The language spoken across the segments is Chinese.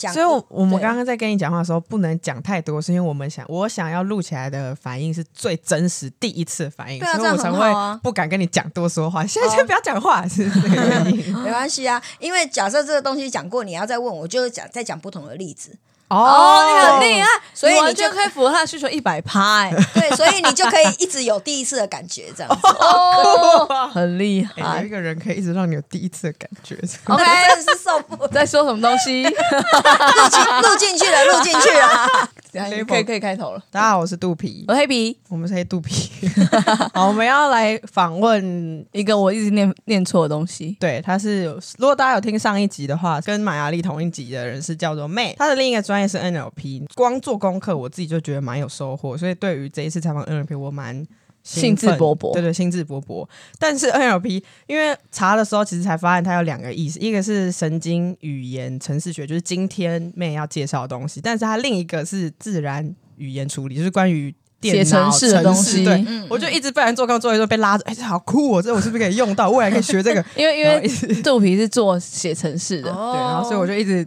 讲，所以我，我们刚刚在跟你讲话的时候，不能讲太多，是因为我们想，我想要录起来的反应是最真实、第一次的反应，所以我才会不敢跟你讲多说话。现在先不要讲话，是这个原因。没关系啊，因为假设这个东西讲过，你要再问我，就讲再讲不同的例子，哦，你很厉害，所以你就可以符合他的需求一百趴，哎，对，所以你就可以一直有第一次的感觉，这样子。哦，很厉害有害一。个人可以一直让你有第一次的感觉，OK，真是受不了，在说什么东西？录进录进去了，录进去了。可以可以开头了。大家好，我是肚皮，我黑皮，我们是黑肚皮。好，我们要来访问，一个我一直念念错的东西。对，他是如果大家有听上一集的话，跟马雅丽同一集的人是叫做妹，他的另一个专业是 NLP。光做功课，我自己就觉得蛮有收获，所以对于这一次采访 NLP，我蛮。兴致勃勃对对，兴致勃勃。但是 NLP，因为查的时候，其实才发现它有两个意思，一个是神经语言程式学，就是今天妹要介绍的东西，但是它另一个是自然语言处理，就是关于电写脑程式的东西对，嗯我就一直不然做刚做一做被拉着，哎，这好酷哦，这我是不是可以用到？未来可以学这个？因为因为肚皮是做写程式的，哦对，然后所以我就一直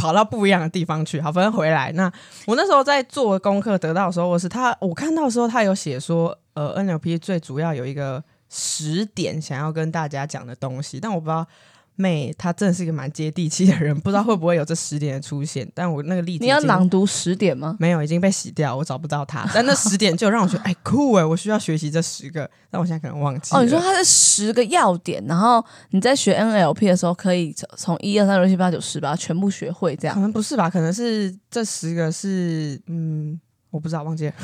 跑到不一样的地方去。好，反正回来，那我那时候在做功课得到的时候，我是他，我看到的时候他有写说，呃，NLP 最主要有一个十点想要跟大家讲的东西，但我不知道。妹，她真的是一个蛮接地气的人，不知道会不会有这十点的出现。但我那个例子你要朗读十点吗？没有，已经被洗掉，我找不到它。但那十点就让我觉得，哎，酷哎，我需要学习这十个，但我现在可能忘记。哦，你说它是十个要点，然后你在学 NLP 的时候，可以从从一二三六七八九十把它全部学会，这样可。能不是吧？可能是这十个是嗯，我不知道，忘记了。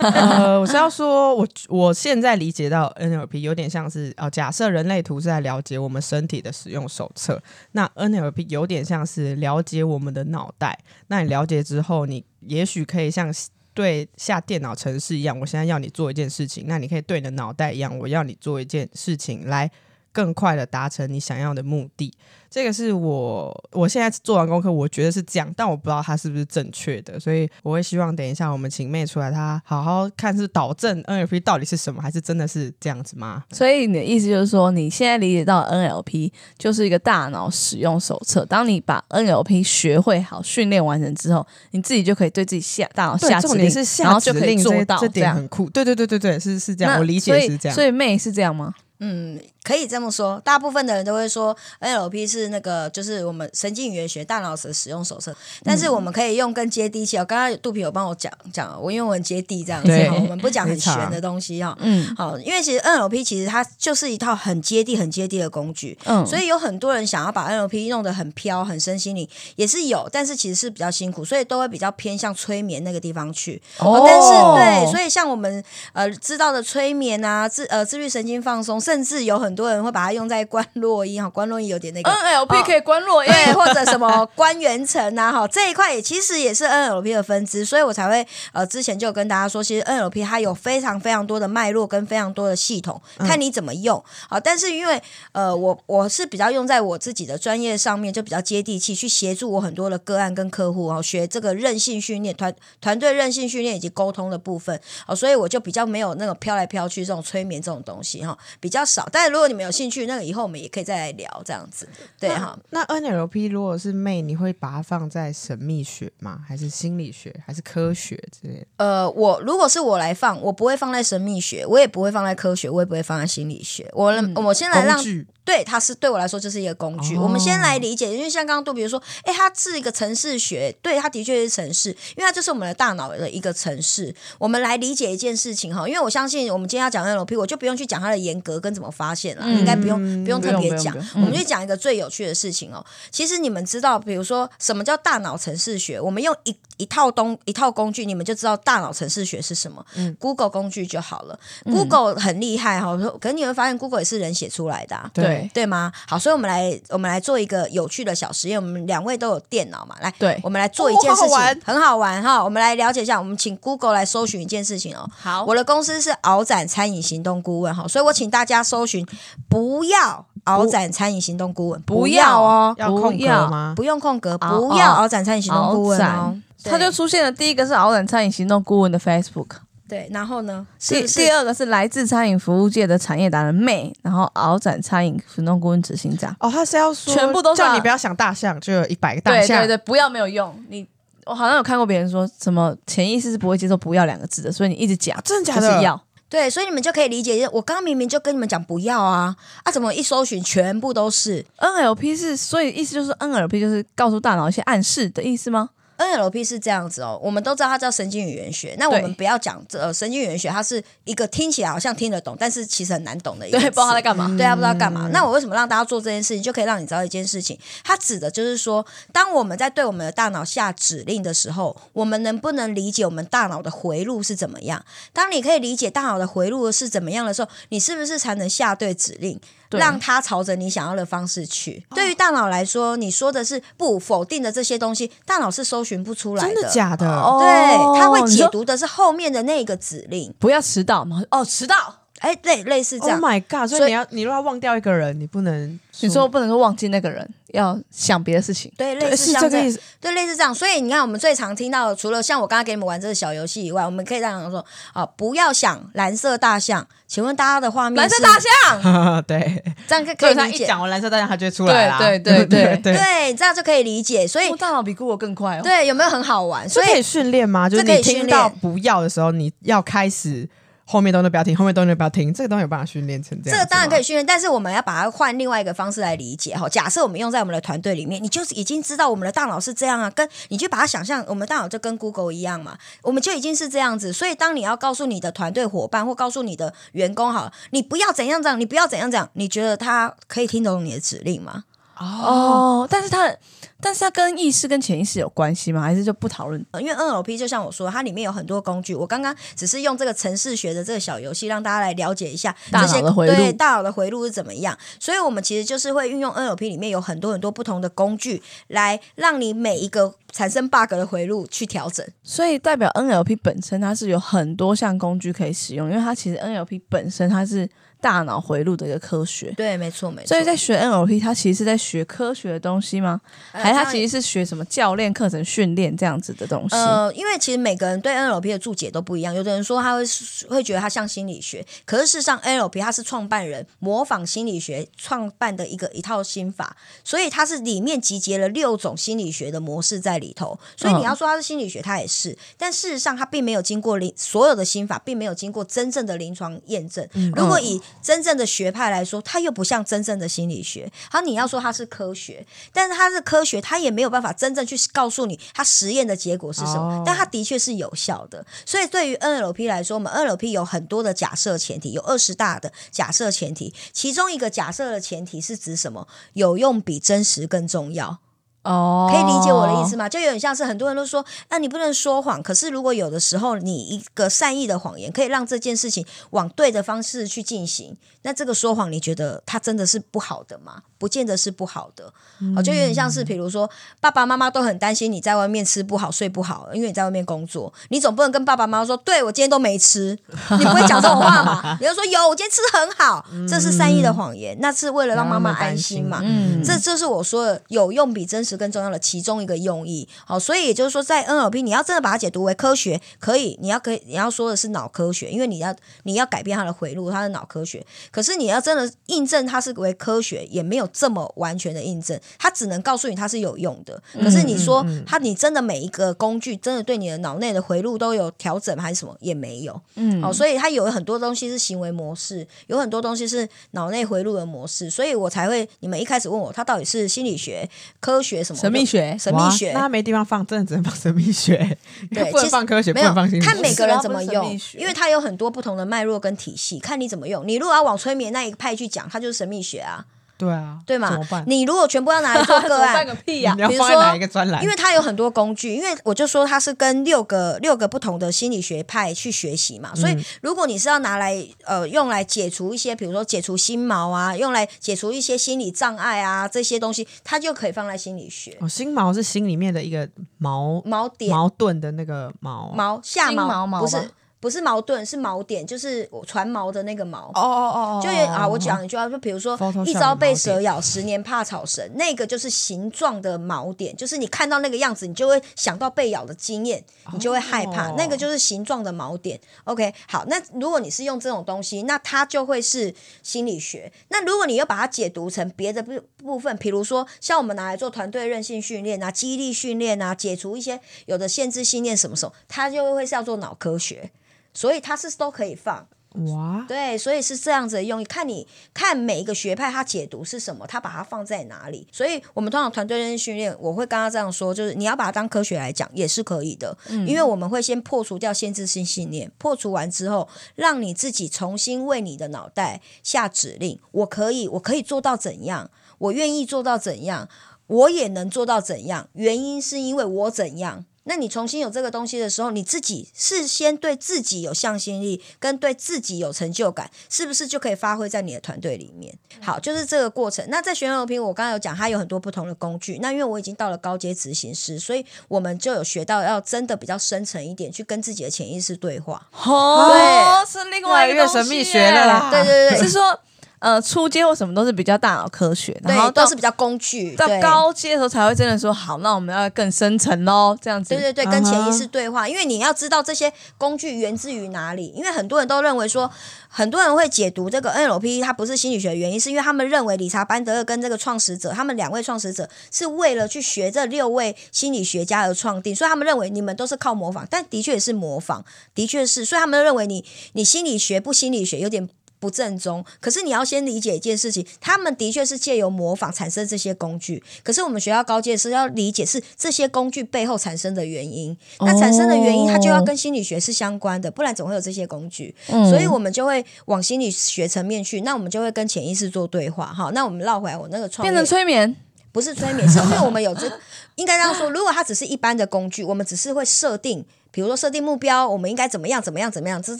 呃，我是要说，我我现在理解到 NLP 有点像是哦，假设人类图是在了解我们身体的使用手册，那 NLP 有点像是了解我们的脑袋。那你了解之后，你也许可以像对下电脑程式一样，我现在要你做一件事情，那你可以对你的脑袋一样，我要你做一件事情来更快的达成你想要的目的。这个是我我现在做完功课，我觉得是这样，但我不知道它是不是正确的，所以我会希望等一下我们请妹出来，她好好看是导正 NLP 到底是什么，还是真的是这样子吗？所以你的意思就是说，你现在理解到 NLP 就是一个大脑使用手册。当你把 NLP 学会好、训练完成之后，你自己就可以对自己下大脑下指令，重点是下然后就可以做到这样。点很酷。对对对对对，是是这样，我理解是这样。所以妹是这样吗？嗯，可以这么说。大部分的人都会说 NLP 是那个，就是我们神经语言学大脑的使用手册。但是我们可以用更接地气哦。刚刚杜平有帮我讲讲，我因为我很接地这样子我们不讲很玄的东西哈。嗯好，因为其实 NLP 其实它就是一套很接地、很接地的工具。嗯，所以有很多人想要把 NLP 弄得很飘、很身心灵，也是有，但是其实是比较辛苦，所以都会比较偏向催眠那个地方去。哦但是对，所以像我们呃知道的催眠啊，自呃自律神经放松，甚至有很多人会把它用在关洛音哈，关洛音有点那个。NLP 可以关落音，对，或者什么关元层啊，哈，这一块也其实也是 NLP 的分支，所以我才会呃之前就跟大家说，其实 NLP 它有非常非常多的脉络跟非常多的系统，看你怎么用。好，但是因为呃我我是比较用在我自己的专业上面，就比较接地气，去协助我很多的个案跟客户哦，学这个韧性训练、团团队韧性训练以及沟通的部分。哦，所以我就比较没有那个飘来飘去这种催眠这种东西哈，比较少。但是如果你们有兴趣，那个以后我们也可以再来聊这样子，对哈。那 NLP 如果是妹，你会把它放在神秘学吗？还是心理学？还是科学之类的？呃，我如果是我来放，我不会放在神秘学，我也不会放在科学，我也不会放在心理学。我、我先来让对它是对我来说就是一个工具。哦我们先来理解，因为像刚刚杜比如说，哎，它是一个城市学，对，它的确是城市，因为它就是我们的大脑的一个城市。我们来理解一件事情哈，因为我相信我们今天要讲 NLP，我就不用去讲它的严格跟怎么发现了，应该不用不用特别讲我们就讲一个最有趣的事情哦。其实你们知道，比如说什么叫大脑城市学？我们用一一套东一套工具，你们就知道大脑城市学是什么。Google 工具就好了。Google 很厉害哈，可是你会发现 Google 也是人写出来的、啊。对对吗？好，所以我们来我们来做一个有趣的小实验。我们两位都有电脑嘛，来，对我们来做一件事情，哦好好玩很好玩哈。我们来了解一下，我们请 Google 来搜寻一件事情哦。好我的公司是敖展餐饮行动顾问哈，所以我请大家搜寻，不要敖展餐饮行动顾问，不要哦，要空格吗？不用空格，不要敖展餐饮行动顾问哦它就出现了第一个是敖展餐饮行动顾问的 Facebook，对，然后呢？是第第二个是来自餐饮服务界的产业达人妹，然后敖展餐饮行动顾问执行长。哦，他是要说全部都是啊叫你不要想大象，就有一百个大象。对对对，不要没有用。你我好像有看过别人说什么潜意识是不会接受“不要”两个字的，所以你一直讲，真的假的？就是要。对，所以你们就可以理解，我刚刚明明就跟你们讲不要啊，啊，怎么一搜寻全部都是 NLP 是，所以意思就是 NLP 就是告诉大脑一些暗示的意思吗？NLP 是这样子哦，我们都知道它叫神经语言学，那我们不要讲这、呃、神经语言学，它是一个听起来好像听得懂，但是其实很难懂的一个对，不知道他在干嘛。对它不知道干嘛。那我为什么让大家做这件事情，就可以让你知道一件事情？它指的就是说，当我们在对我们的大脑下指令的时候，我们能不能理解我们大脑的回路是怎么样？当你可以理解大脑的回路是怎么样的时候，你是不是才能下对指令？对让它朝着你想要的方式去。对于大脑来说，你说的是不否定的这些东西，大脑是搜寻不出来真的假的？哦对，它会解读的是后面的那个指令。不要迟到吗？哦，迟到。哎，类类似这样 Oh。my god！所所以以你要你如果要忘掉一个人，你不能你说不能说忘记那个人，要想别的事情。对，类似像这个意思。对，类似这样。所以你看，我们最常听到的，除了像我刚刚给你们玩这个小游戏以外，我们可以这样说啊，不要想蓝色大象。请问大家的画面是蓝色大象，对，这样可以他一以理解。讲完蓝色大象，他就会出来啦。对对对对对对，这样就可以理解。所以我大脑比 Google 更快哦。对，有没有很好玩？所以这可以训练吗？就是你听到不要的时候，你要开始后面东西不要听，后面东西不要听，这个东西有办法训练成这样。这个当然可以以。训练，但是我们要把它换另外一个方式来理解哈。假设我们用在我们的团队里面，你就是已经知道我们的大脑是这样啊，跟你就把它想象，我们大脑就跟 Google 一样嘛，我们就已经是这样子。所以当你要告诉你的团队伙伴或告诉你的员工，好了，你不要怎样怎样，你不要怎样怎样，你觉得他可以听懂你的指令吗？哦，但是它，但是它跟意识跟潜意识有关系吗？还是就不讨论？呃因为 NLP 就像我说，它里面有很多工具。我刚刚只是用这个城市学的这个小游戏，让大家来了解一下大这些脑的回路对大脑的回路是怎么样。所以，我们其实就是会运用 NLP 里面有很多很多不同的工具，来让你每一个产生 bug 的回路去调整。所以代表 NLP 本身它是有很多项工具可以使用，因为它其实 NLP 本身它是大脑回路的一个科学。对，没错，没错。所以在学 NLP，它其实是在学科学的东西吗？呃还是它其实是学什么教练课程训练这样子的东西？呃，因为其实每个人对 NLP 的注解都不一样，有的人说他会会觉得它像心理学，可是事实上 NLP 它是创办人模仿心理学创办的一个一套心法，所以它是里面集结了六种心理学的模式在里头。所以你要说它是心理学，它也是，但事实上它并没有经过临所有的心法，并没有经过真正的临床验证。如果以真正的学派来说，它又不像真正的心理学。好，你要说它是科学，但是它是科学，它也没有办法真正去告诉你它实验的结果是什么，哦但它的确是有效的。所以对于 NLP 来说，我们 NLP 有很多的假设前提，有二十大的假设前提，其中一个假设的前提是指什么？有用比真实更重要。哦，可以理解我的意思吗？就有点像是很多人都说，那你不能说谎。可是如果有的时候你一个善意的谎言可以让这件事情往对的方式去进行，那这个说谎你觉得它真的是不好的吗？不见得是不好的。哦，就有点像是比如说爸爸妈妈都很担心你在外面吃不好、睡不好，因为你在外面工作，你总不能跟爸爸妈妈说，对我今天都没吃，你不会讲这种话嘛？你就说有，我今天吃的很好，这是善意的谎言，那是为了让妈妈安心嘛。嗯，这就是我说的有用比真实更重要的其中一个用意。好，所以也就是说，在 NLP 你要真的把它解读为科学，可以，你要可以你要说的是脑科学，因为你要你要改变它的回路，它的脑科学。可是你要真的印证它是为科学，也没有这么完全的印证，它只能告诉你它是有用的。可是你说它，你真的每一个工具真的对你的脑内的回路都有调整还是什么，也没有。嗯好，所以它有很多东西是行为模式，有很多东西是脑内回路的模式，所以我才会你们一开始问我，它到底是心理学、科学什么神秘学神秘学那他没地方放，真的只能放神秘学，对 其实能放科学，不能放心理学。看每个人怎么用，因为它有很多不同的脉络跟体系，看你怎么用。你如果要往催眠那一派去讲，它就是神秘学啊，对啊，对嘛怎么办？？你如果全部要拿来做 个案办，个屁呀、你要比如说放在哪一个专栏？因为它有很多工具，因为我就说它是跟六个六个不同的心理学派去学习嘛，所以如果你是要拿来呃用来解除一些，比如说解除心毛啊，用来解除一些心理障碍啊这些东西，它就可以放在心理学哦，心毛是心里面的一个矛锚点矛盾的那个矛，毛下金毛毛不是不是矛盾，是锚点，就是我船锚的那个锚。哦哦哦，就啊，我讲一句话，就比如说一朝被蛇咬，十年怕草绳，那个就是形状的锚点，就是你看到那个样子，你就会想到被咬的经验，你就会害怕，哦那个就是形状的锚点。OK，好，那如果你是用这种东西，那它就会是心理学。那如果你又把它解读成别的部部分，比如说像我们拿来做团队韧性训练啊、激励训练啊，解除一些有的限制信念什么时候，它就会是要做脑科学，所以它是都可以放。哇，对，所以是这样子的用意，看你看每一个学派它解读是什么，它把它放在哪里。所以我们通常团队认识训练，我会跟他这样说，就是你要把它当科学来讲也是可以的，因为我们会先破除掉限制性信念，破除完之后，让你自己重新为你的脑袋下指令，我可以，我可以做到怎样，我愿意做到怎样，我也能做到怎样，原因是因为我怎样。那你重新有这个东西的时候，你自己事先对自己有向心力，跟对自己有成就感，是不是就可以发挥在你的团队里面？好，就是这个过程。那在学员 OP，我刚刚有讲，它有很多不同的工具。那因为我已经到了高阶执行师，所以我们就有学到要真的比较深层一点，去跟自己的潜意识对话。哦，是另外一个神秘学了啦耶对对对是说呃，初阶或什么都是比较大脑科学，然后对，都是比较工具。到高阶的时候才会真的说好，那我们要更深层喽，这样子。对对对，跟潜意识对话，因为你要知道这些工具源自于哪里。因为很多人都认为说，很多人会解读这个 NLP 它不是心理学的原因，是因为他们认为理查班德尔跟这个创始者，他们两位创始者是为了去学这六位心理学家而创定，所以他们认为你们都是靠模仿，但的确也是模仿，的确是，所以他们认为你你心理学不心理学有点。不正宗，可是你要先理解一件事情，他们的确是借由模仿产生这些工具，可是我们学校高阶是要理解是这些工具背后产生的原因，那产生的原因它就要跟心理学是相关的，不然总会有这些工具？嗯所以我们就会往心理学层面去，那我们就会跟潜意识做对话。哈，那我们绕回来，我那个创变成催眠，不是催眠，是因为我们有这，应该这样说。如果它只是一般的工具，我们只是会设定，比如说设定目标，我们应该怎么样怎么样怎么样，这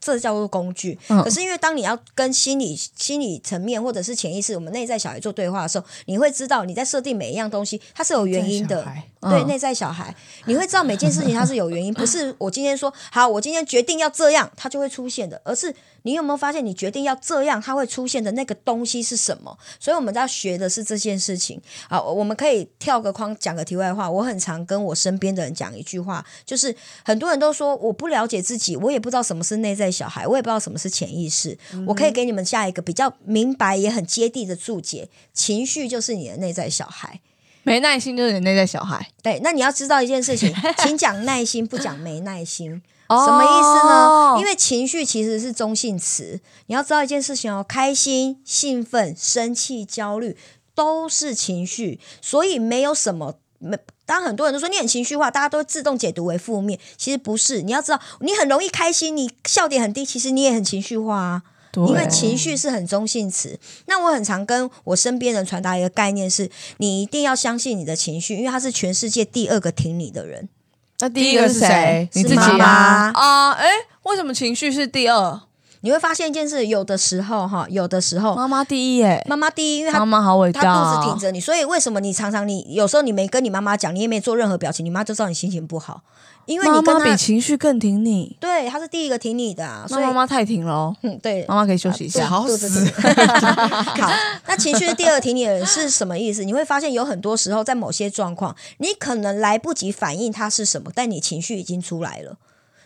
这叫做工具。嗯可是因为当你要跟心理心理层面或者是潜意识，我们内在小孩做对话的时候，你会知道你在设定每一样东西，它是有原因的对，嗯内在小孩，你会知道每件事情它是有原因，不是我今天说好，我今天决定要这样，它就会出现的，而是你有没有发现，你决定要这样，它会出现的那个东西是什么？所以我们要学的是这件事情。好，我们可以跳个框，讲个题外话。我很常跟我身边的人讲一句话，就是很多人都说我不了解自己，我也不知道什么是内在小孩，我也不知道什么是潜意识。我可以给你们下一个比较明白也很接地的注解：情绪就是你的内在小孩。没耐心就是你内在小孩。对，那你要知道一件事情，请讲耐心，不讲没耐心。什什么意思呢？因为情绪其实是中性词，你要知道一件事情哦，开心、兴奋、生气、焦虑都是情绪，所以没有什么没。当很多人都说你很情绪化，大家都会自动解读为负面，其实不是。你要知道，你很容易开心，你笑点很低，其实你也很情绪化啊。对因为情绪是很中性词。那我很常跟我身边人传达一个概念是，你一定要相信你的情绪，因为他是全世界第二个挺你的人。那第一个是谁谁？你自己是妈啊？妈啊，哎，为什么情绪是第二？你会发现一件事，有的时候哈，有的时候妈妈第一耶，妈妈第一，因为她妈妈好伟大她大，肚子挺着你，所以为什么你常常你有时候你没跟你妈妈讲，你也没做任何表情，你妈就知道你心情不好，因为妈你跟她妈比情绪更挺你，对，她是第一个挺你的啊，所以那妈妈太挺了哦，嗯对。妈妈可以休息一下。好 好，那情绪是第二挺你的人是什么意思？你会发现有很多时候在某些状况，你可能来不及反应它是什么，但你情绪已经出来了。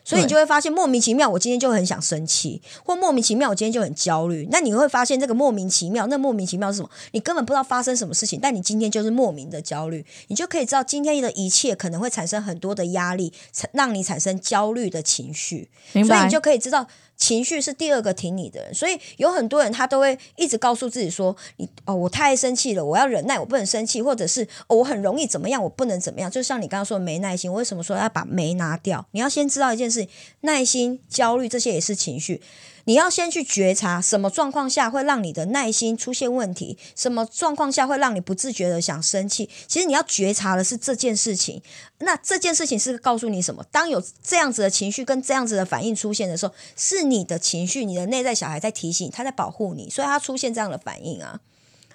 所以你就会发现莫名其妙，我今天就很想生气，或莫名其妙我今天就很焦虑。那你会发现这个莫名其妙，那莫名其妙是什么？你根本不知道发生什么事情，但你今天就是莫名的焦虑，你就可以知道今天的一切可能会产生很多的压力，产让你产生焦虑的情绪。明白所以你就可以知道情绪是第二个挺你的人。所以有很多人他都会一直告诉自己说：“你哦，我太生气了，我要忍耐，我不能生气，或者是、哦、我很容易怎么样，我不能怎么样。”就像你刚刚说没耐心，为什么说要把没拿掉？你要先知道一件事：耐心、焦虑这些也是情绪。你要先去觉察什么状况下会让你的耐心出现问题，什么状况下会让你不自觉的想生气。其实你要觉察的是这件事情。那这件事情是告诉你什么？当有这样子的情绪跟这样子的反应出现的时候，是你的情绪，你的内在小孩在提醒，他在保护你，所以他出现这样的反应啊。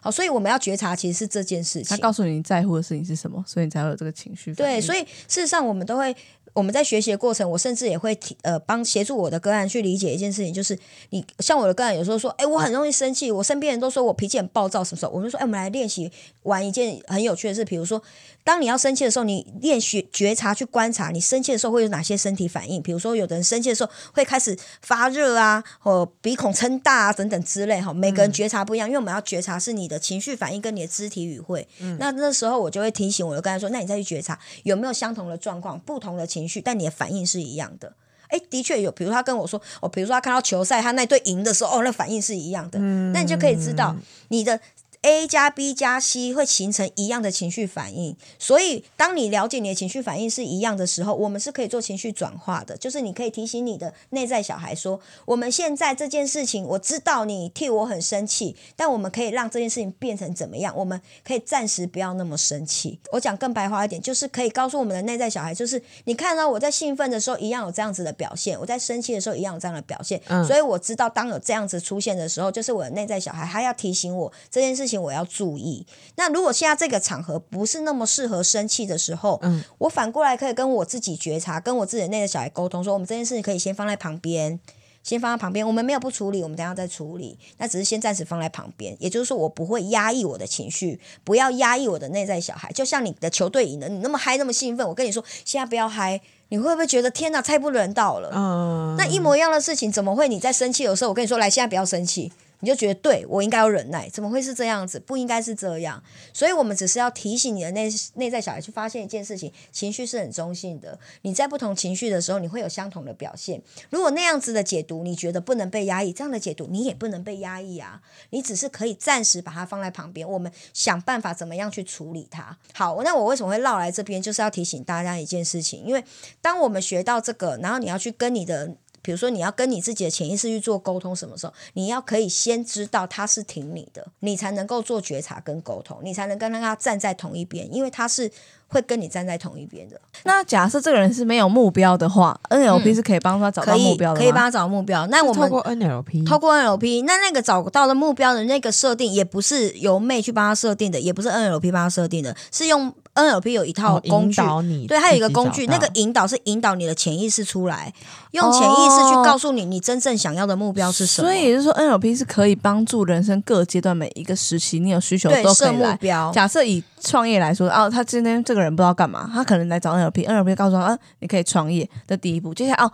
好，所以我们要觉察，其实是这件事情。他告诉你你在乎的事情是什么，所以你才会有这个情绪。对，所以事实上我们都会。我们在学习的过程，我甚至也会提呃帮协助我的个案去理解一件事情，就是你像我的个案有时候说，哎，我很容易生气，我身边人都说我脾气很暴躁，什么时候？我们说，哎，我们来练习玩一件很有趣的事，比如说，当你要生气的时候，你练习觉察去观察，你生气的时候会有哪些身体反应？比如说，有的人生气的时候会开始发热啊，或鼻孔撑大啊等等之类哈。每个人觉察不一样，因为我们要觉察是你的情绪反应跟你的肢体语汇。那那时候我就会提醒我的个案说，那你再去觉察有没有相同的状况，不同的情绪，但你的反应。是一样的，哎，的确有。比如他跟我说，哦，比如说他看到球赛，他那队赢的时候，哦，那反应是一样的。那你就可以知道你的。A 加 B 加 C 会形成一样的情绪反应，所以当你了解你的情绪反应是一样的时候，我们是可以做情绪转化的。就是你可以提醒你的内在小孩说：“我们现在这件事情，我知道你替我很生气，但我们可以让这件事情变成怎么样？我们可以暂时不要那么生气。”我讲更白话一点，就是可以告诉我们的内在小孩，就是你看到我在兴奋的时候一样有这样子的表现，我在生气的时候一样有这样的表现。所以我知道，当有这样子出现的时候，就是我的内在小孩，他要提醒我这件事情，我要注意。那如果现在这个场合不是那么适合生气的时候，嗯，我反过来可以跟我自己觉察，跟我自己的内在小孩沟通，说我们这件事情可以先放在旁边，先放在旁边，我们没有不处理，我们等下再处理，那只是先暂时放在旁边。也就是说，我不会压抑我的情绪，不要压抑我的内在小孩。就像你的球队赢了，你那么嗨，那么兴奋，我跟你说，现在不要嗨，你会不会觉得天哪，太不人道了？嗯，那一模一样的事情，怎么会你在生气的时候，我跟你说，来，现在不要生气。你就觉得对我应该要忍耐，怎么会是这样子？不应该是这样。所以，我们只是要提醒你的内内在小孩去发现一件事情：情绪是很中性的。你在不同情绪的时候，你会有相同的表现。如果那样子的解读，你觉得不能被压抑，这样的解读你也不能被压抑啊。你只是可以暂时把它放在旁边，我们想办法怎么样去处理它。好，那我为什么会绕来这边？就是要提醒大家一件事情：因为当我们学到这个，然后你要去跟你的。比如说，你要跟你自己的潜意识去做沟通，什么时候你要可以先知道他是挺你的，你才能够做觉察跟沟通，你才能跟他站在同一边，因为他是。会跟你站在同一边的。那假设这个人是没有目标的话，NLP 是可以帮他找到目标的，可以帮他找目标。那我们透过 NLP，透过 NLP，那那个找到的目标的那个设定，也不是由妹去帮他设定的，也不是 NLP 帮他设定的，是用 NLP 有一套工具，对，它有一个工具，那个引导是引导你的潜意识出来，用潜意识去告诉你你真正想要的目标是什么。所以也就是说，NLP 是可以帮助人生各阶段每一个时期，你有需求都可以目标。假设以创业来说，哦，他今天这个人不知道干嘛，他可能来找 NLP，NLP 告诉他，啊，你可以创业的第一步。接下来，哦，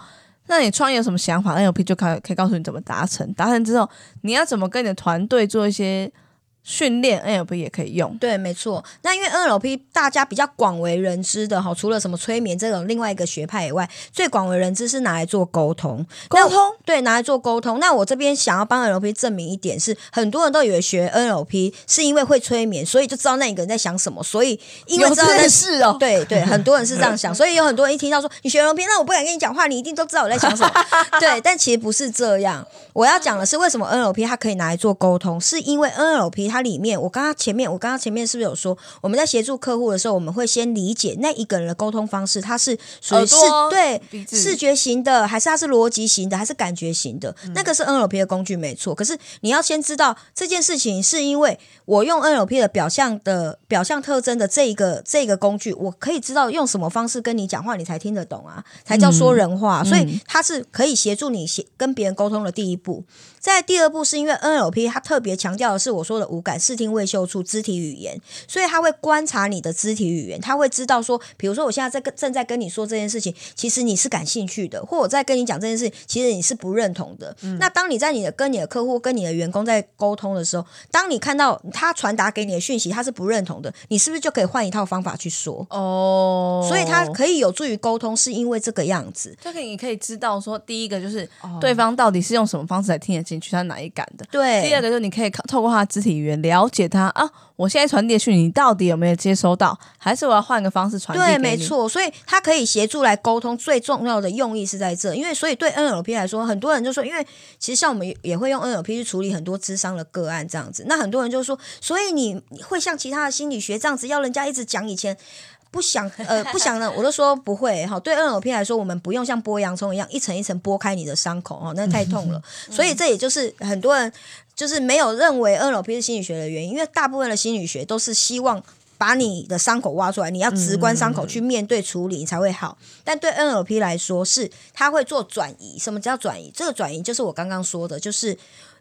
那你创业有什么想法？NLP 就可可以告诉你怎么达成。达成之后，你要怎么跟你的团队做一些。训练 NLP 也可以用，对，没错。那因为 NLP 大家比较广为人知的哈，除了什么催眠这种另外一个学派以外，最广为人知是拿来做沟通。沟通对，拿来做沟通。那我这边想要帮 NLP 证明一点是，很多人都以为学 NLP 是因为会催眠，所以就知道那一个人在想什么。所以因为知道在是哦，对对，很多人是这样想。所以有很多人一听到说你学 NLP，那我不敢跟你讲话，你一定都知道我在想什么。对，但其实不是这样。我要讲的是为什么 NLP 它可以拿来做沟通，是因为 NLP 它里面我刚刚。前面我刚刚前面是不是有说，我们在协助客户的时候，我们会先理解那一个人的沟通方式，他是属于视对视觉型的，还是他是逻辑型的，还是感觉型的？那个是 NLP 的工具没错。可是你要先知道这件事情，是因为我用 NLP 的表象的表象特征的这一个这个工具，我可以知道用什么方式跟你讲话，你才听得懂啊，才叫说人话。所以它是可以协助你协跟别人沟通的第一步。在第二步，是因为 NLP 它特别强调的是我说的五感：视听、未、嗅、触、肢体语言，所以他会观察你的肢体语言，他会知道说，比如说我现在在跟正在跟你说这件事情，其实你是感兴趣的，或我在跟你讲这件事情，其实你是不认同的。那当你在你的跟你的客户、跟你的员工在沟通的时候，当你看到他传达给你的讯息，他是不认同的，你是不是就可以换一套方法去说？哦，所以他可以有助于沟通，是因为这个样子，就可以你可以知道说，第一个就是对方到底是用什么方式来听得进去，他哪一感的。对，第二个就是你可以透过他的肢体语言了解他啊。我现在传递讯，你到底有没有接收到？还是我要换个方式传递？对，没错。所以他可以协助来沟通，最重要的用意是在这。因为所以对 NLP 来说，很多人就说，因为其实像我们也会用 NLP 去处理很多智商的个案这样子。那很多人就说，所以你会像其他的心理学这样子，要人家一直讲以前。不想呃 不想呢，我都说不会哈。对 NLP 来说，我们不用像剥洋葱一样一层一层剥开你的伤口哦，那太痛了。所以这也就是很多人就是没有认为 NLP 是心理学的原因，因为大部分的心理学都是希望。把你的伤口挖出来，你要直观伤口去面对处理，你才会好。但对 NLP 来说，是它会做转移。什么叫转移？这个转移就是我刚刚说的，就是。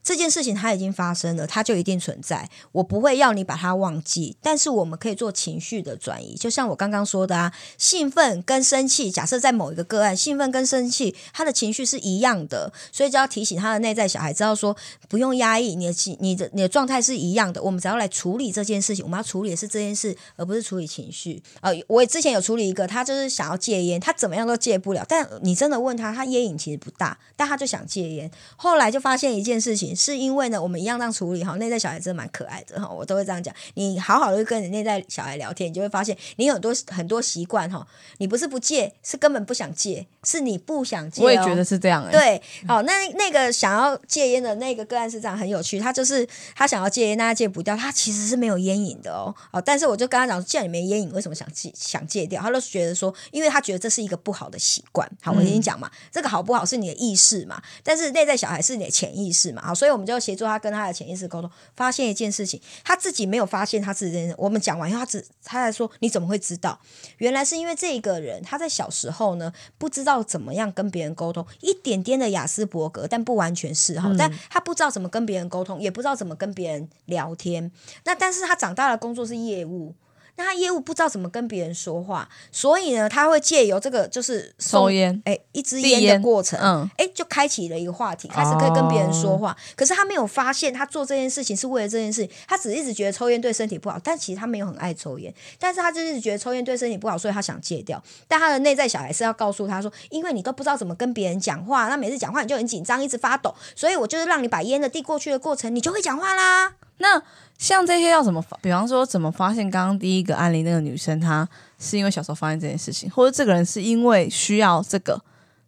这件事情它已经发生了，它就一定存在。我不会要你把它忘记，但是我们可以做情绪的转移。就像我刚刚说的啊，兴奋跟生气，假设在某一个个案，兴奋跟生气，他的情绪是一样的，所以就要提醒他的内在小孩知道说，不用压抑，你的情、你的、你的状态是一样的。我们只要来处理这件事情，我们要处理的是这件事，而不是处理情绪。呃，我也之前有处理一个，他就是想要戒烟，他怎么样都戒不了。但你真的问他，他烟瘾其实不大，但他就想戒烟。后来就发现一件事情。是因为呢，我们一样这样处理哈，内在小孩真的蛮可爱的哈，我都会这样讲。你好好的跟你内在小孩聊天，你就会发现你有很多很多习惯哈，你不是不戒，是根本不想戒，是你不想戒。我也觉得是这样。对，好，那那个想要戒烟的那个个案是这样，很有趣。他就是他想要戒烟，但他戒不掉，他其实是没有烟瘾的哦。好，但是我就跟他讲，既然你没烟瘾，为什么想戒想戒掉？他就觉得说，因为他觉得这是一个不好的习惯。好，我跟你讲嘛，这个好不好是你的意识嘛，但是内在小孩是你的潜意识嘛。好，所以我们就协助他。跟他的潜意识沟通，发现一件事情，他自己没有发现他自己。我们讲完以后，他只他在说：“你怎么会知道？原来是因为这个人他在小时候呢，不知道怎么样跟别人沟通，一点点的雅斯伯格，但不完全是哈。但他不知道怎么跟别人沟通，也不知道怎么跟别人聊天。那但是他长大了工作是业务。”那他业务不知道怎么跟别人说话，所以呢，他会借由这个就是抽烟，哎，一支烟的过程，嗯，哎，就开启了一个话题，开始可以跟别人说话。可是他没有发现，他做这件事情是为了这件事情，他只一直觉得抽烟对身体不好，但其实他没有很爱抽烟，但是他就是觉得抽烟对身体不好，所以他想戒掉。但他的内在小孩是要告诉他说，因为你都不知道怎么跟别人讲话，那每次讲话你就很紧张，一直发抖，所以我就是让你把烟的递过去的过程，你就会讲话啦。那像这些要怎么？比方说，怎么发现刚刚第一个案例那个女生，她是因为小时候发现这件事情，或者这个人是因为需要这个，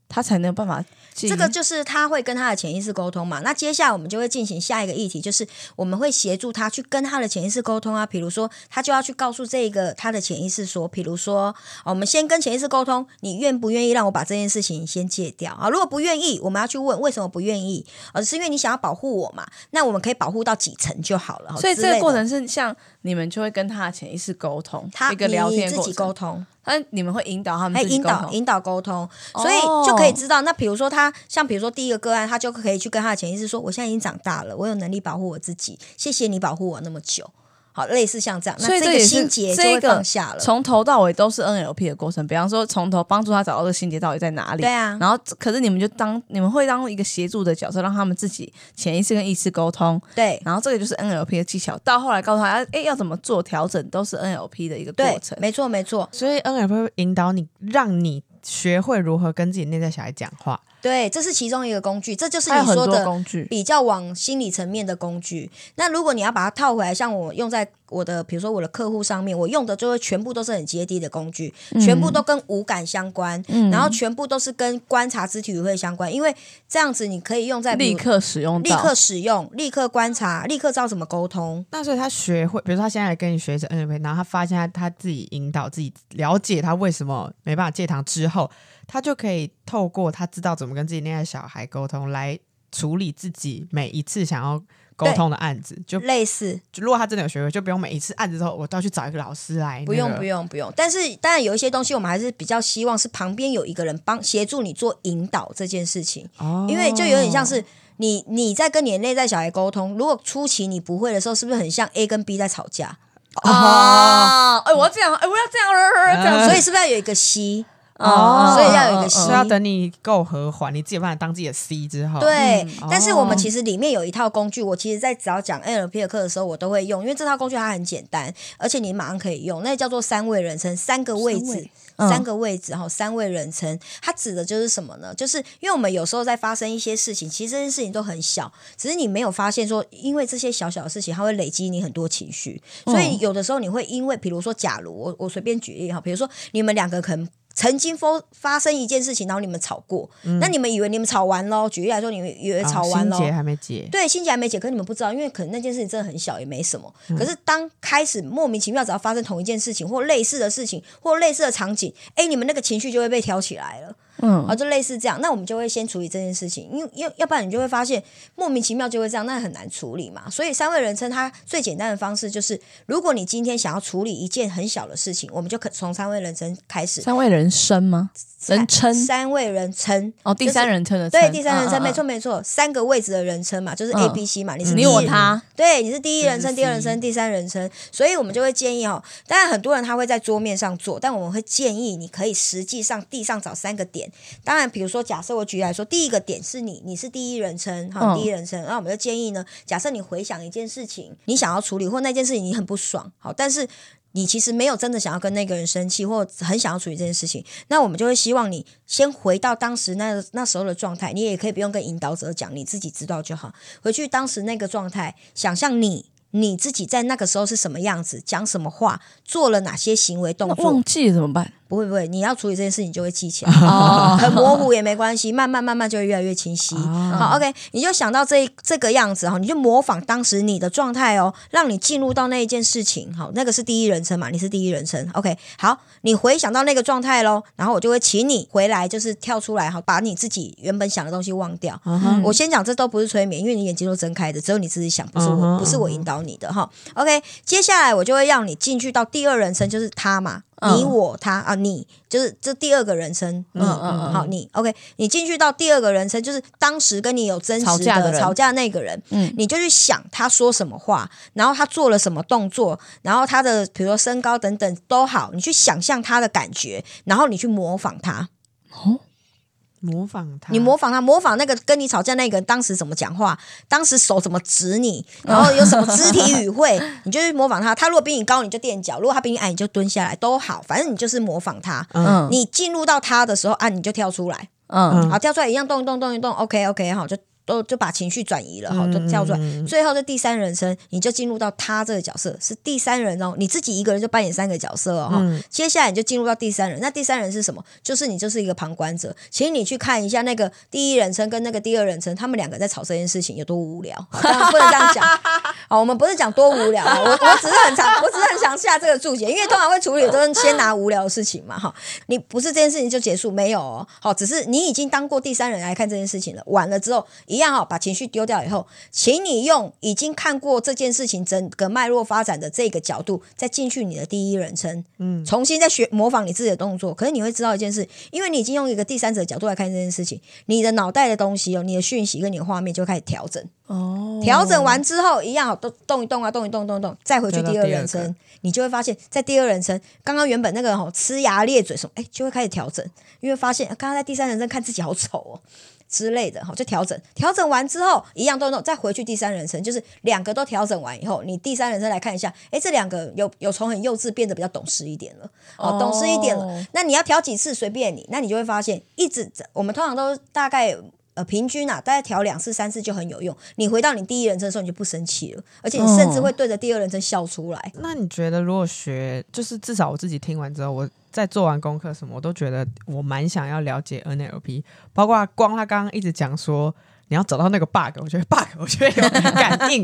她才能有办法。这个就是他会跟他的潜意识沟通嘛？那接下来我们就会进行下一个议题，就是我们会协助他去跟他的潜意识沟通啊。比如说，他就要去告诉这个他的潜意识说，比如说，我们先跟潜意识沟通，你愿不愿意让我把这件事情先戒掉啊？如果不愿意，我们要去问为什么不愿意，而是因为你想要保护我嘛？那我们可以保护到几层就好了。所以这个过程是像你们就会跟他的潜意识沟通，他一个聊天自己沟通。那你们会引导他们，引导引导沟通，所以就可以知道。那比如说他，像比如说第一个个案，他就可以去跟他的潜意识说：“我现在已经长大了，我有能力保护我自己，谢谢你保护我那么久。”好，类似像这样，所以这个心结就会放下了。从头到尾都是 NLP 的过程。比方说，从头帮助他找到这个心结到底在哪里。对啊。然后，可是你们就当你们会当一个协助的角色，让他们自己潜意识跟意识沟通。对。然后这个就是 NLP 的技巧。到后来告诉他，哎，要怎么做调整，都是 NLP 的一个过程。没错，没错。所以 NLP 会引导你，让你学会如何跟自己内在小孩讲话。对，这是其中一个工具，这就是你说的工具，比较往心理层面的工具。那如果你要把它套回来，像我用在我的，比如说我的客户上面，我用的就会全部都是很接地的工具，全部都跟五感相关，然后全部都是跟观察肢体语汇相关，因为这样子你可以用在立刻使用，立刻使用，立刻观察，立刻知道怎么沟通。那所以他学会，比如说他现在跟你学着 NLP，然后他发现他他自己引导自己了解他为什么没办法戒糖之后。他就可以透过他知道怎么跟自己那些小孩沟通，来处理自己每一次想要沟通的案子，就类似。如果他真的有学会，就不用每一次案子之后我都要去找一个老师来。不用不用不用。但是当然有一些东西，我们还是比较希望是旁边有一个人帮协助你做引导这件事情。哦。因为就有点像是你你在跟你的内在小孩沟通，如果初期你不会的时候，是不是很像 A 跟 B 在吵架？哦！哎，我要这样，哎，我要这样，这样，所以是不是要有一个 C？哦，所以要有一个 C，要等你够和缓，你自己把它当自己的 C 之后。对，但是我们其实里面有一套工具，我其实在只要讲 NLP 的课的时候，我都会用，因为这套工具它很简单，而且你马上可以用。那叫做三位人称，三个位置，三个位置哈，三位人称，它指的就是什么呢？就是因为我们有时候在发生一些事情，其实这件事情都很小，只是你没有发现说，因为这些小小的事情，它会累积你很多情绪，所以有的时候你会因为，比如说，假如我我随便举例哈，比如说你们两个可能。曾经发发生一件事情，然后你们吵过，那你们以为你们吵完喽？举例来说，你们以为吵完喽？啊心结还没解，对，心结还没解，可是你们不知道，因为可能那件事情真的很小，也没什么。嗯可是当开始莫名其妙，只要发生同一件事情或类似的事情或类似的场景，哎，你们那个情绪就会被挑起来了。嗯啊，就类似这样，那我们就会先处理这件事情，因为要要不然你就会发现莫名其妙就会这样，那很难处理嘛。所以三位人称它最简单的方式就是，如果你今天想要处理一件很小的事情，我们就可从三位人称开始。三位人生吗？人称三位人称哦，第三人称的对第三人称，嗯嗯没错没错，三个位置的人称嘛，就是嗯 A、B、C 嘛，你是你我他，对，你是第一人称、第二人称、第三人称，所以我们就会建议哦。当然，很多人他会在桌面上做，但我们会建议你可以实际上地上找三个点。当然，比如说，假设我举例来说，第一个点是你，你是第一人称，哈，嗯第一人称，那我们就建议呢，假设你回想一件事情，你想要处理或那件事情你很不爽，好，但是。你其实没有真的想要跟那个人生气，或很想要处理这件事情，那我们就会希望你先回到当时那那时候的状态，你也可以不用跟引导者讲，你自己知道就好。回去当时那个状态，想象你你自己在那个时候是什么样子，讲什么话，做了哪些行为动作忘。记怎么办？不会不会，你要处理这件事情就会记起来。哦很模糊也没关系，慢慢慢慢就会越来越清晰。好，OK，你就想到这这个样子哈，你就模仿当时你的状态哦，让你进入到那一件事情。好，那个是第一人称嘛，你是第一人称。OK，好，你回想到那个状态喽，然后我就会请你回来，就是跳出来哈，把你自己原本想的东西忘掉。我先讲，这都不是催眠，因为你眼睛都睁开的，只有你自己想，不是我，嗯不是我引导你的哈。OK，接下来我就会让你进去到第二人称，就是他嘛，嗯你我他啊，你就是这第二个人生，你，嗯嗯嗯。好，你 OK，你进去到第二个人生，就是当时跟你有真实的吵架那个人，嗯。你就去想他说什么话，然后他做了什么动作，然后他的比如说身高等等都好，你去想象他的感觉，然后你去模仿他。模仿他，你模仿他，模仿那个跟你吵架那个人当时怎么讲话，当时手怎么指你，然后有什么肢体语汇，你就去模仿他。他如果比你高，你就垫脚；如果他比你矮，你就蹲下来，都好，反正你就是模仿他。嗯。你进入到他的时候啊，你就跳出来，嗯。好，跳出来一样动一动，动一动，OK OK，好，就都就把情绪转移了，好，就跳出来。最后这第三人称，你就进入到他这个角色，是第三人哦，你自己一个人就扮演三个角色哦，哈接下来你就进入到第三人，那第三人是什么？就是你就是一个旁观者，请你去看一下那个第一人称跟那个第二人称，他们两个在吵这件事情有多无聊，不能这样讲。好，我们不是讲多无聊啊，我我只是很常，我只是很想下这个注解，因为通常会处理都是先拿无聊的事情嘛，哈，你不是这件事情就结束没有哦，好，只是你已经当过第三人来看这件事情了，完了之后一样哈，把情绪丢掉以后，请你用已经看过这件事情整个脉络发展的这个角度，再进去你的第一人称，嗯，重新再学模仿你自己的动作，可是你会知道一件事，因为你已经用一个第三者的角度来看这件事情，你的脑袋的东西哦，你的讯息跟你的画面就开始调整。哦调整完之后，一样都动一动啊，动一动，动一动，再回去第二人称，你就会发现，在第二人称，刚刚原本那个吼呲牙咧嘴什么，哎，就会开始调整，因为发现刚刚在第三人称看自己好丑哦。之类的，哈，就调整，调整完之后，一样都弄，再回去第三人称，就是两个都调整完以后，你第三人称来看一下，哎，这两个有有从很幼稚变得比较懂事一点了，哦，懂事一点了。哦，那你要调几次随便你，那你就会发现，一直我们通常都大概呃平均啊，大概调两次三次就很有用。你回到你第一人称的时候，你就不生气了，而且你甚至会对着第二人称笑出来。那你觉得，如果学，就是至少我自己听完之后，我在做完功课什么，我都觉得我蛮想要了解 NLP，包括光他刚刚一直讲说你要找到那个 bug，我觉得 bug 我觉得有感 应，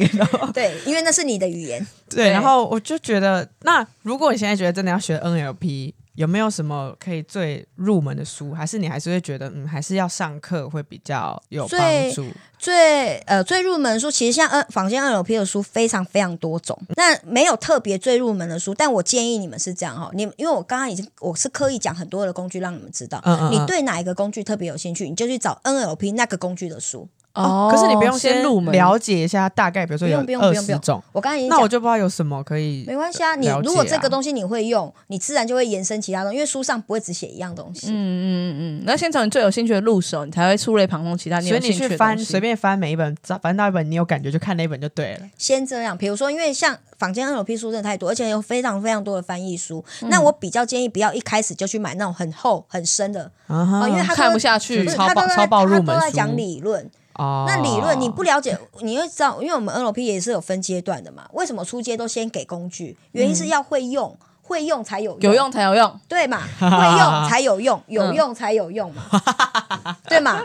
对，因为那是你的语言。对，然后我就觉得，那如果你现在觉得真的要学 NLP，有没有什么可以最入门的书？还是你还是会觉得，嗯，还是要上课会比较有帮最助？最呃最入门的书，其实像 N 坊间 NLP 的书非常非常多种，那没有特别最入门的书，但我建议你们是这样哈，你因为我刚刚已经我是刻意讲很多的工具让你们知道，嗯嗯嗯你对哪一个工具特别有兴趣，你就去找 NLP 那个工具的书。哦可是你不用先入门。了解一下大概，比如说有不用不用二十种，我刚刚已经那我就不知道有什么可以没关系啊，你如果这个啊东西你会用，你自然就会延伸其他东西，因为书上不会只写一样东西。嗯嗯嗯嗯，那先从你最有兴趣的入手，你才会触类旁通其他你所以你有兴趣的去翻随便翻每一本，找翻到一本你有感觉就看那一本就对了。先这样，比如说，因为像坊间 NLP 书真的太多，而且有非常非常多的翻译书，嗯。那我比较建议不要一开始就去买那种很厚很深的，啊因为他看不下去他都在爆超爆入他门书都在讲理论，哦，那理论你不了解，你会知道，因为我们 NLP 也是有分阶段的嘛。为什么出阶都先给工具？原因是要会用。会用才有用有用才有用。对嘛？会用才有用，有嗯用才有用嘛，对嘛？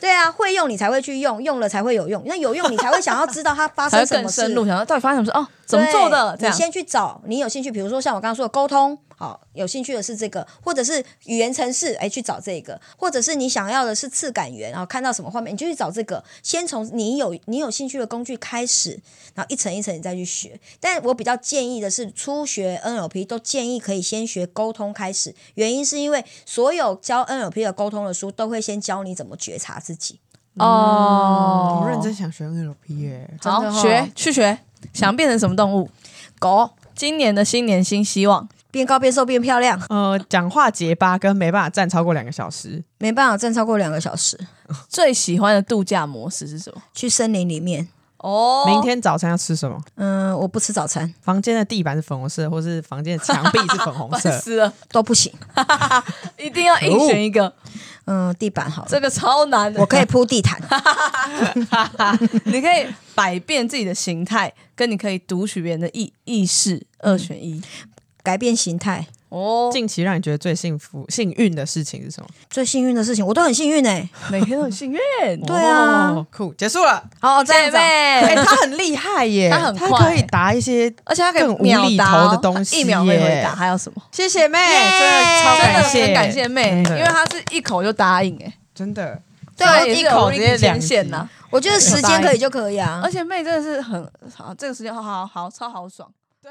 对啊，会用你才会去用，用了才会有用。那有用你才会想要知道它发生什么事 更深入，。想要到底发生什么事哦？怎么做的？你先去找你有兴趣，比如说像我刚刚说的沟通，好，有兴趣的是这个，或者是语言程式，哎，去找这个，或者是你想要的是次感源，然后看到什么画面，你就去找这个。先从你有你有兴趣的工具开始，然后一层一层你再去学。但我比较建议的是，初学 NLP 都建议可以先学沟通开始，原因是因为所有教 NLP 的沟通的书都会先教你怎么觉察自己。哦我认真想学 NLP 耶，好哦学去学，想变成什么动物？狗今年的新年新希望，变高变瘦变漂亮，呃，讲话结巴跟没办法站超过两个小时，没办法站超过两个小时，最喜欢的度假模式是什么？去森林里面。哦明天早餐要吃什么？嗯，我不吃早餐房间的地板是粉红色，或是房间的墙壁是粉红烦色？死了，都不行。一定要硬选一个，嗯，地板好了，这个超难的。我可以铺地毯。你可以百变自己的形态，跟你可以读取别人的意意识，二选一。改变形态。哦，近期让你觉得最幸福、幸运的事情是什么？最幸运的事情，我都很幸运哎、每天都很幸运。对啊哦酷，结束了。好，这样姐子哦。哎、妹，他很厉害耶，他很快可以答一些。而且他可以秒答哦厘头的东西一秒内回答。还有什么？谢谢妹，耶真的超感谢，很感谢妹，因为她是一口就答应哎，真的对一口直接有牵两线呐。我觉得时间可以就可以啊而。且妹真的是很好，这个时间好好好超豪爽。对。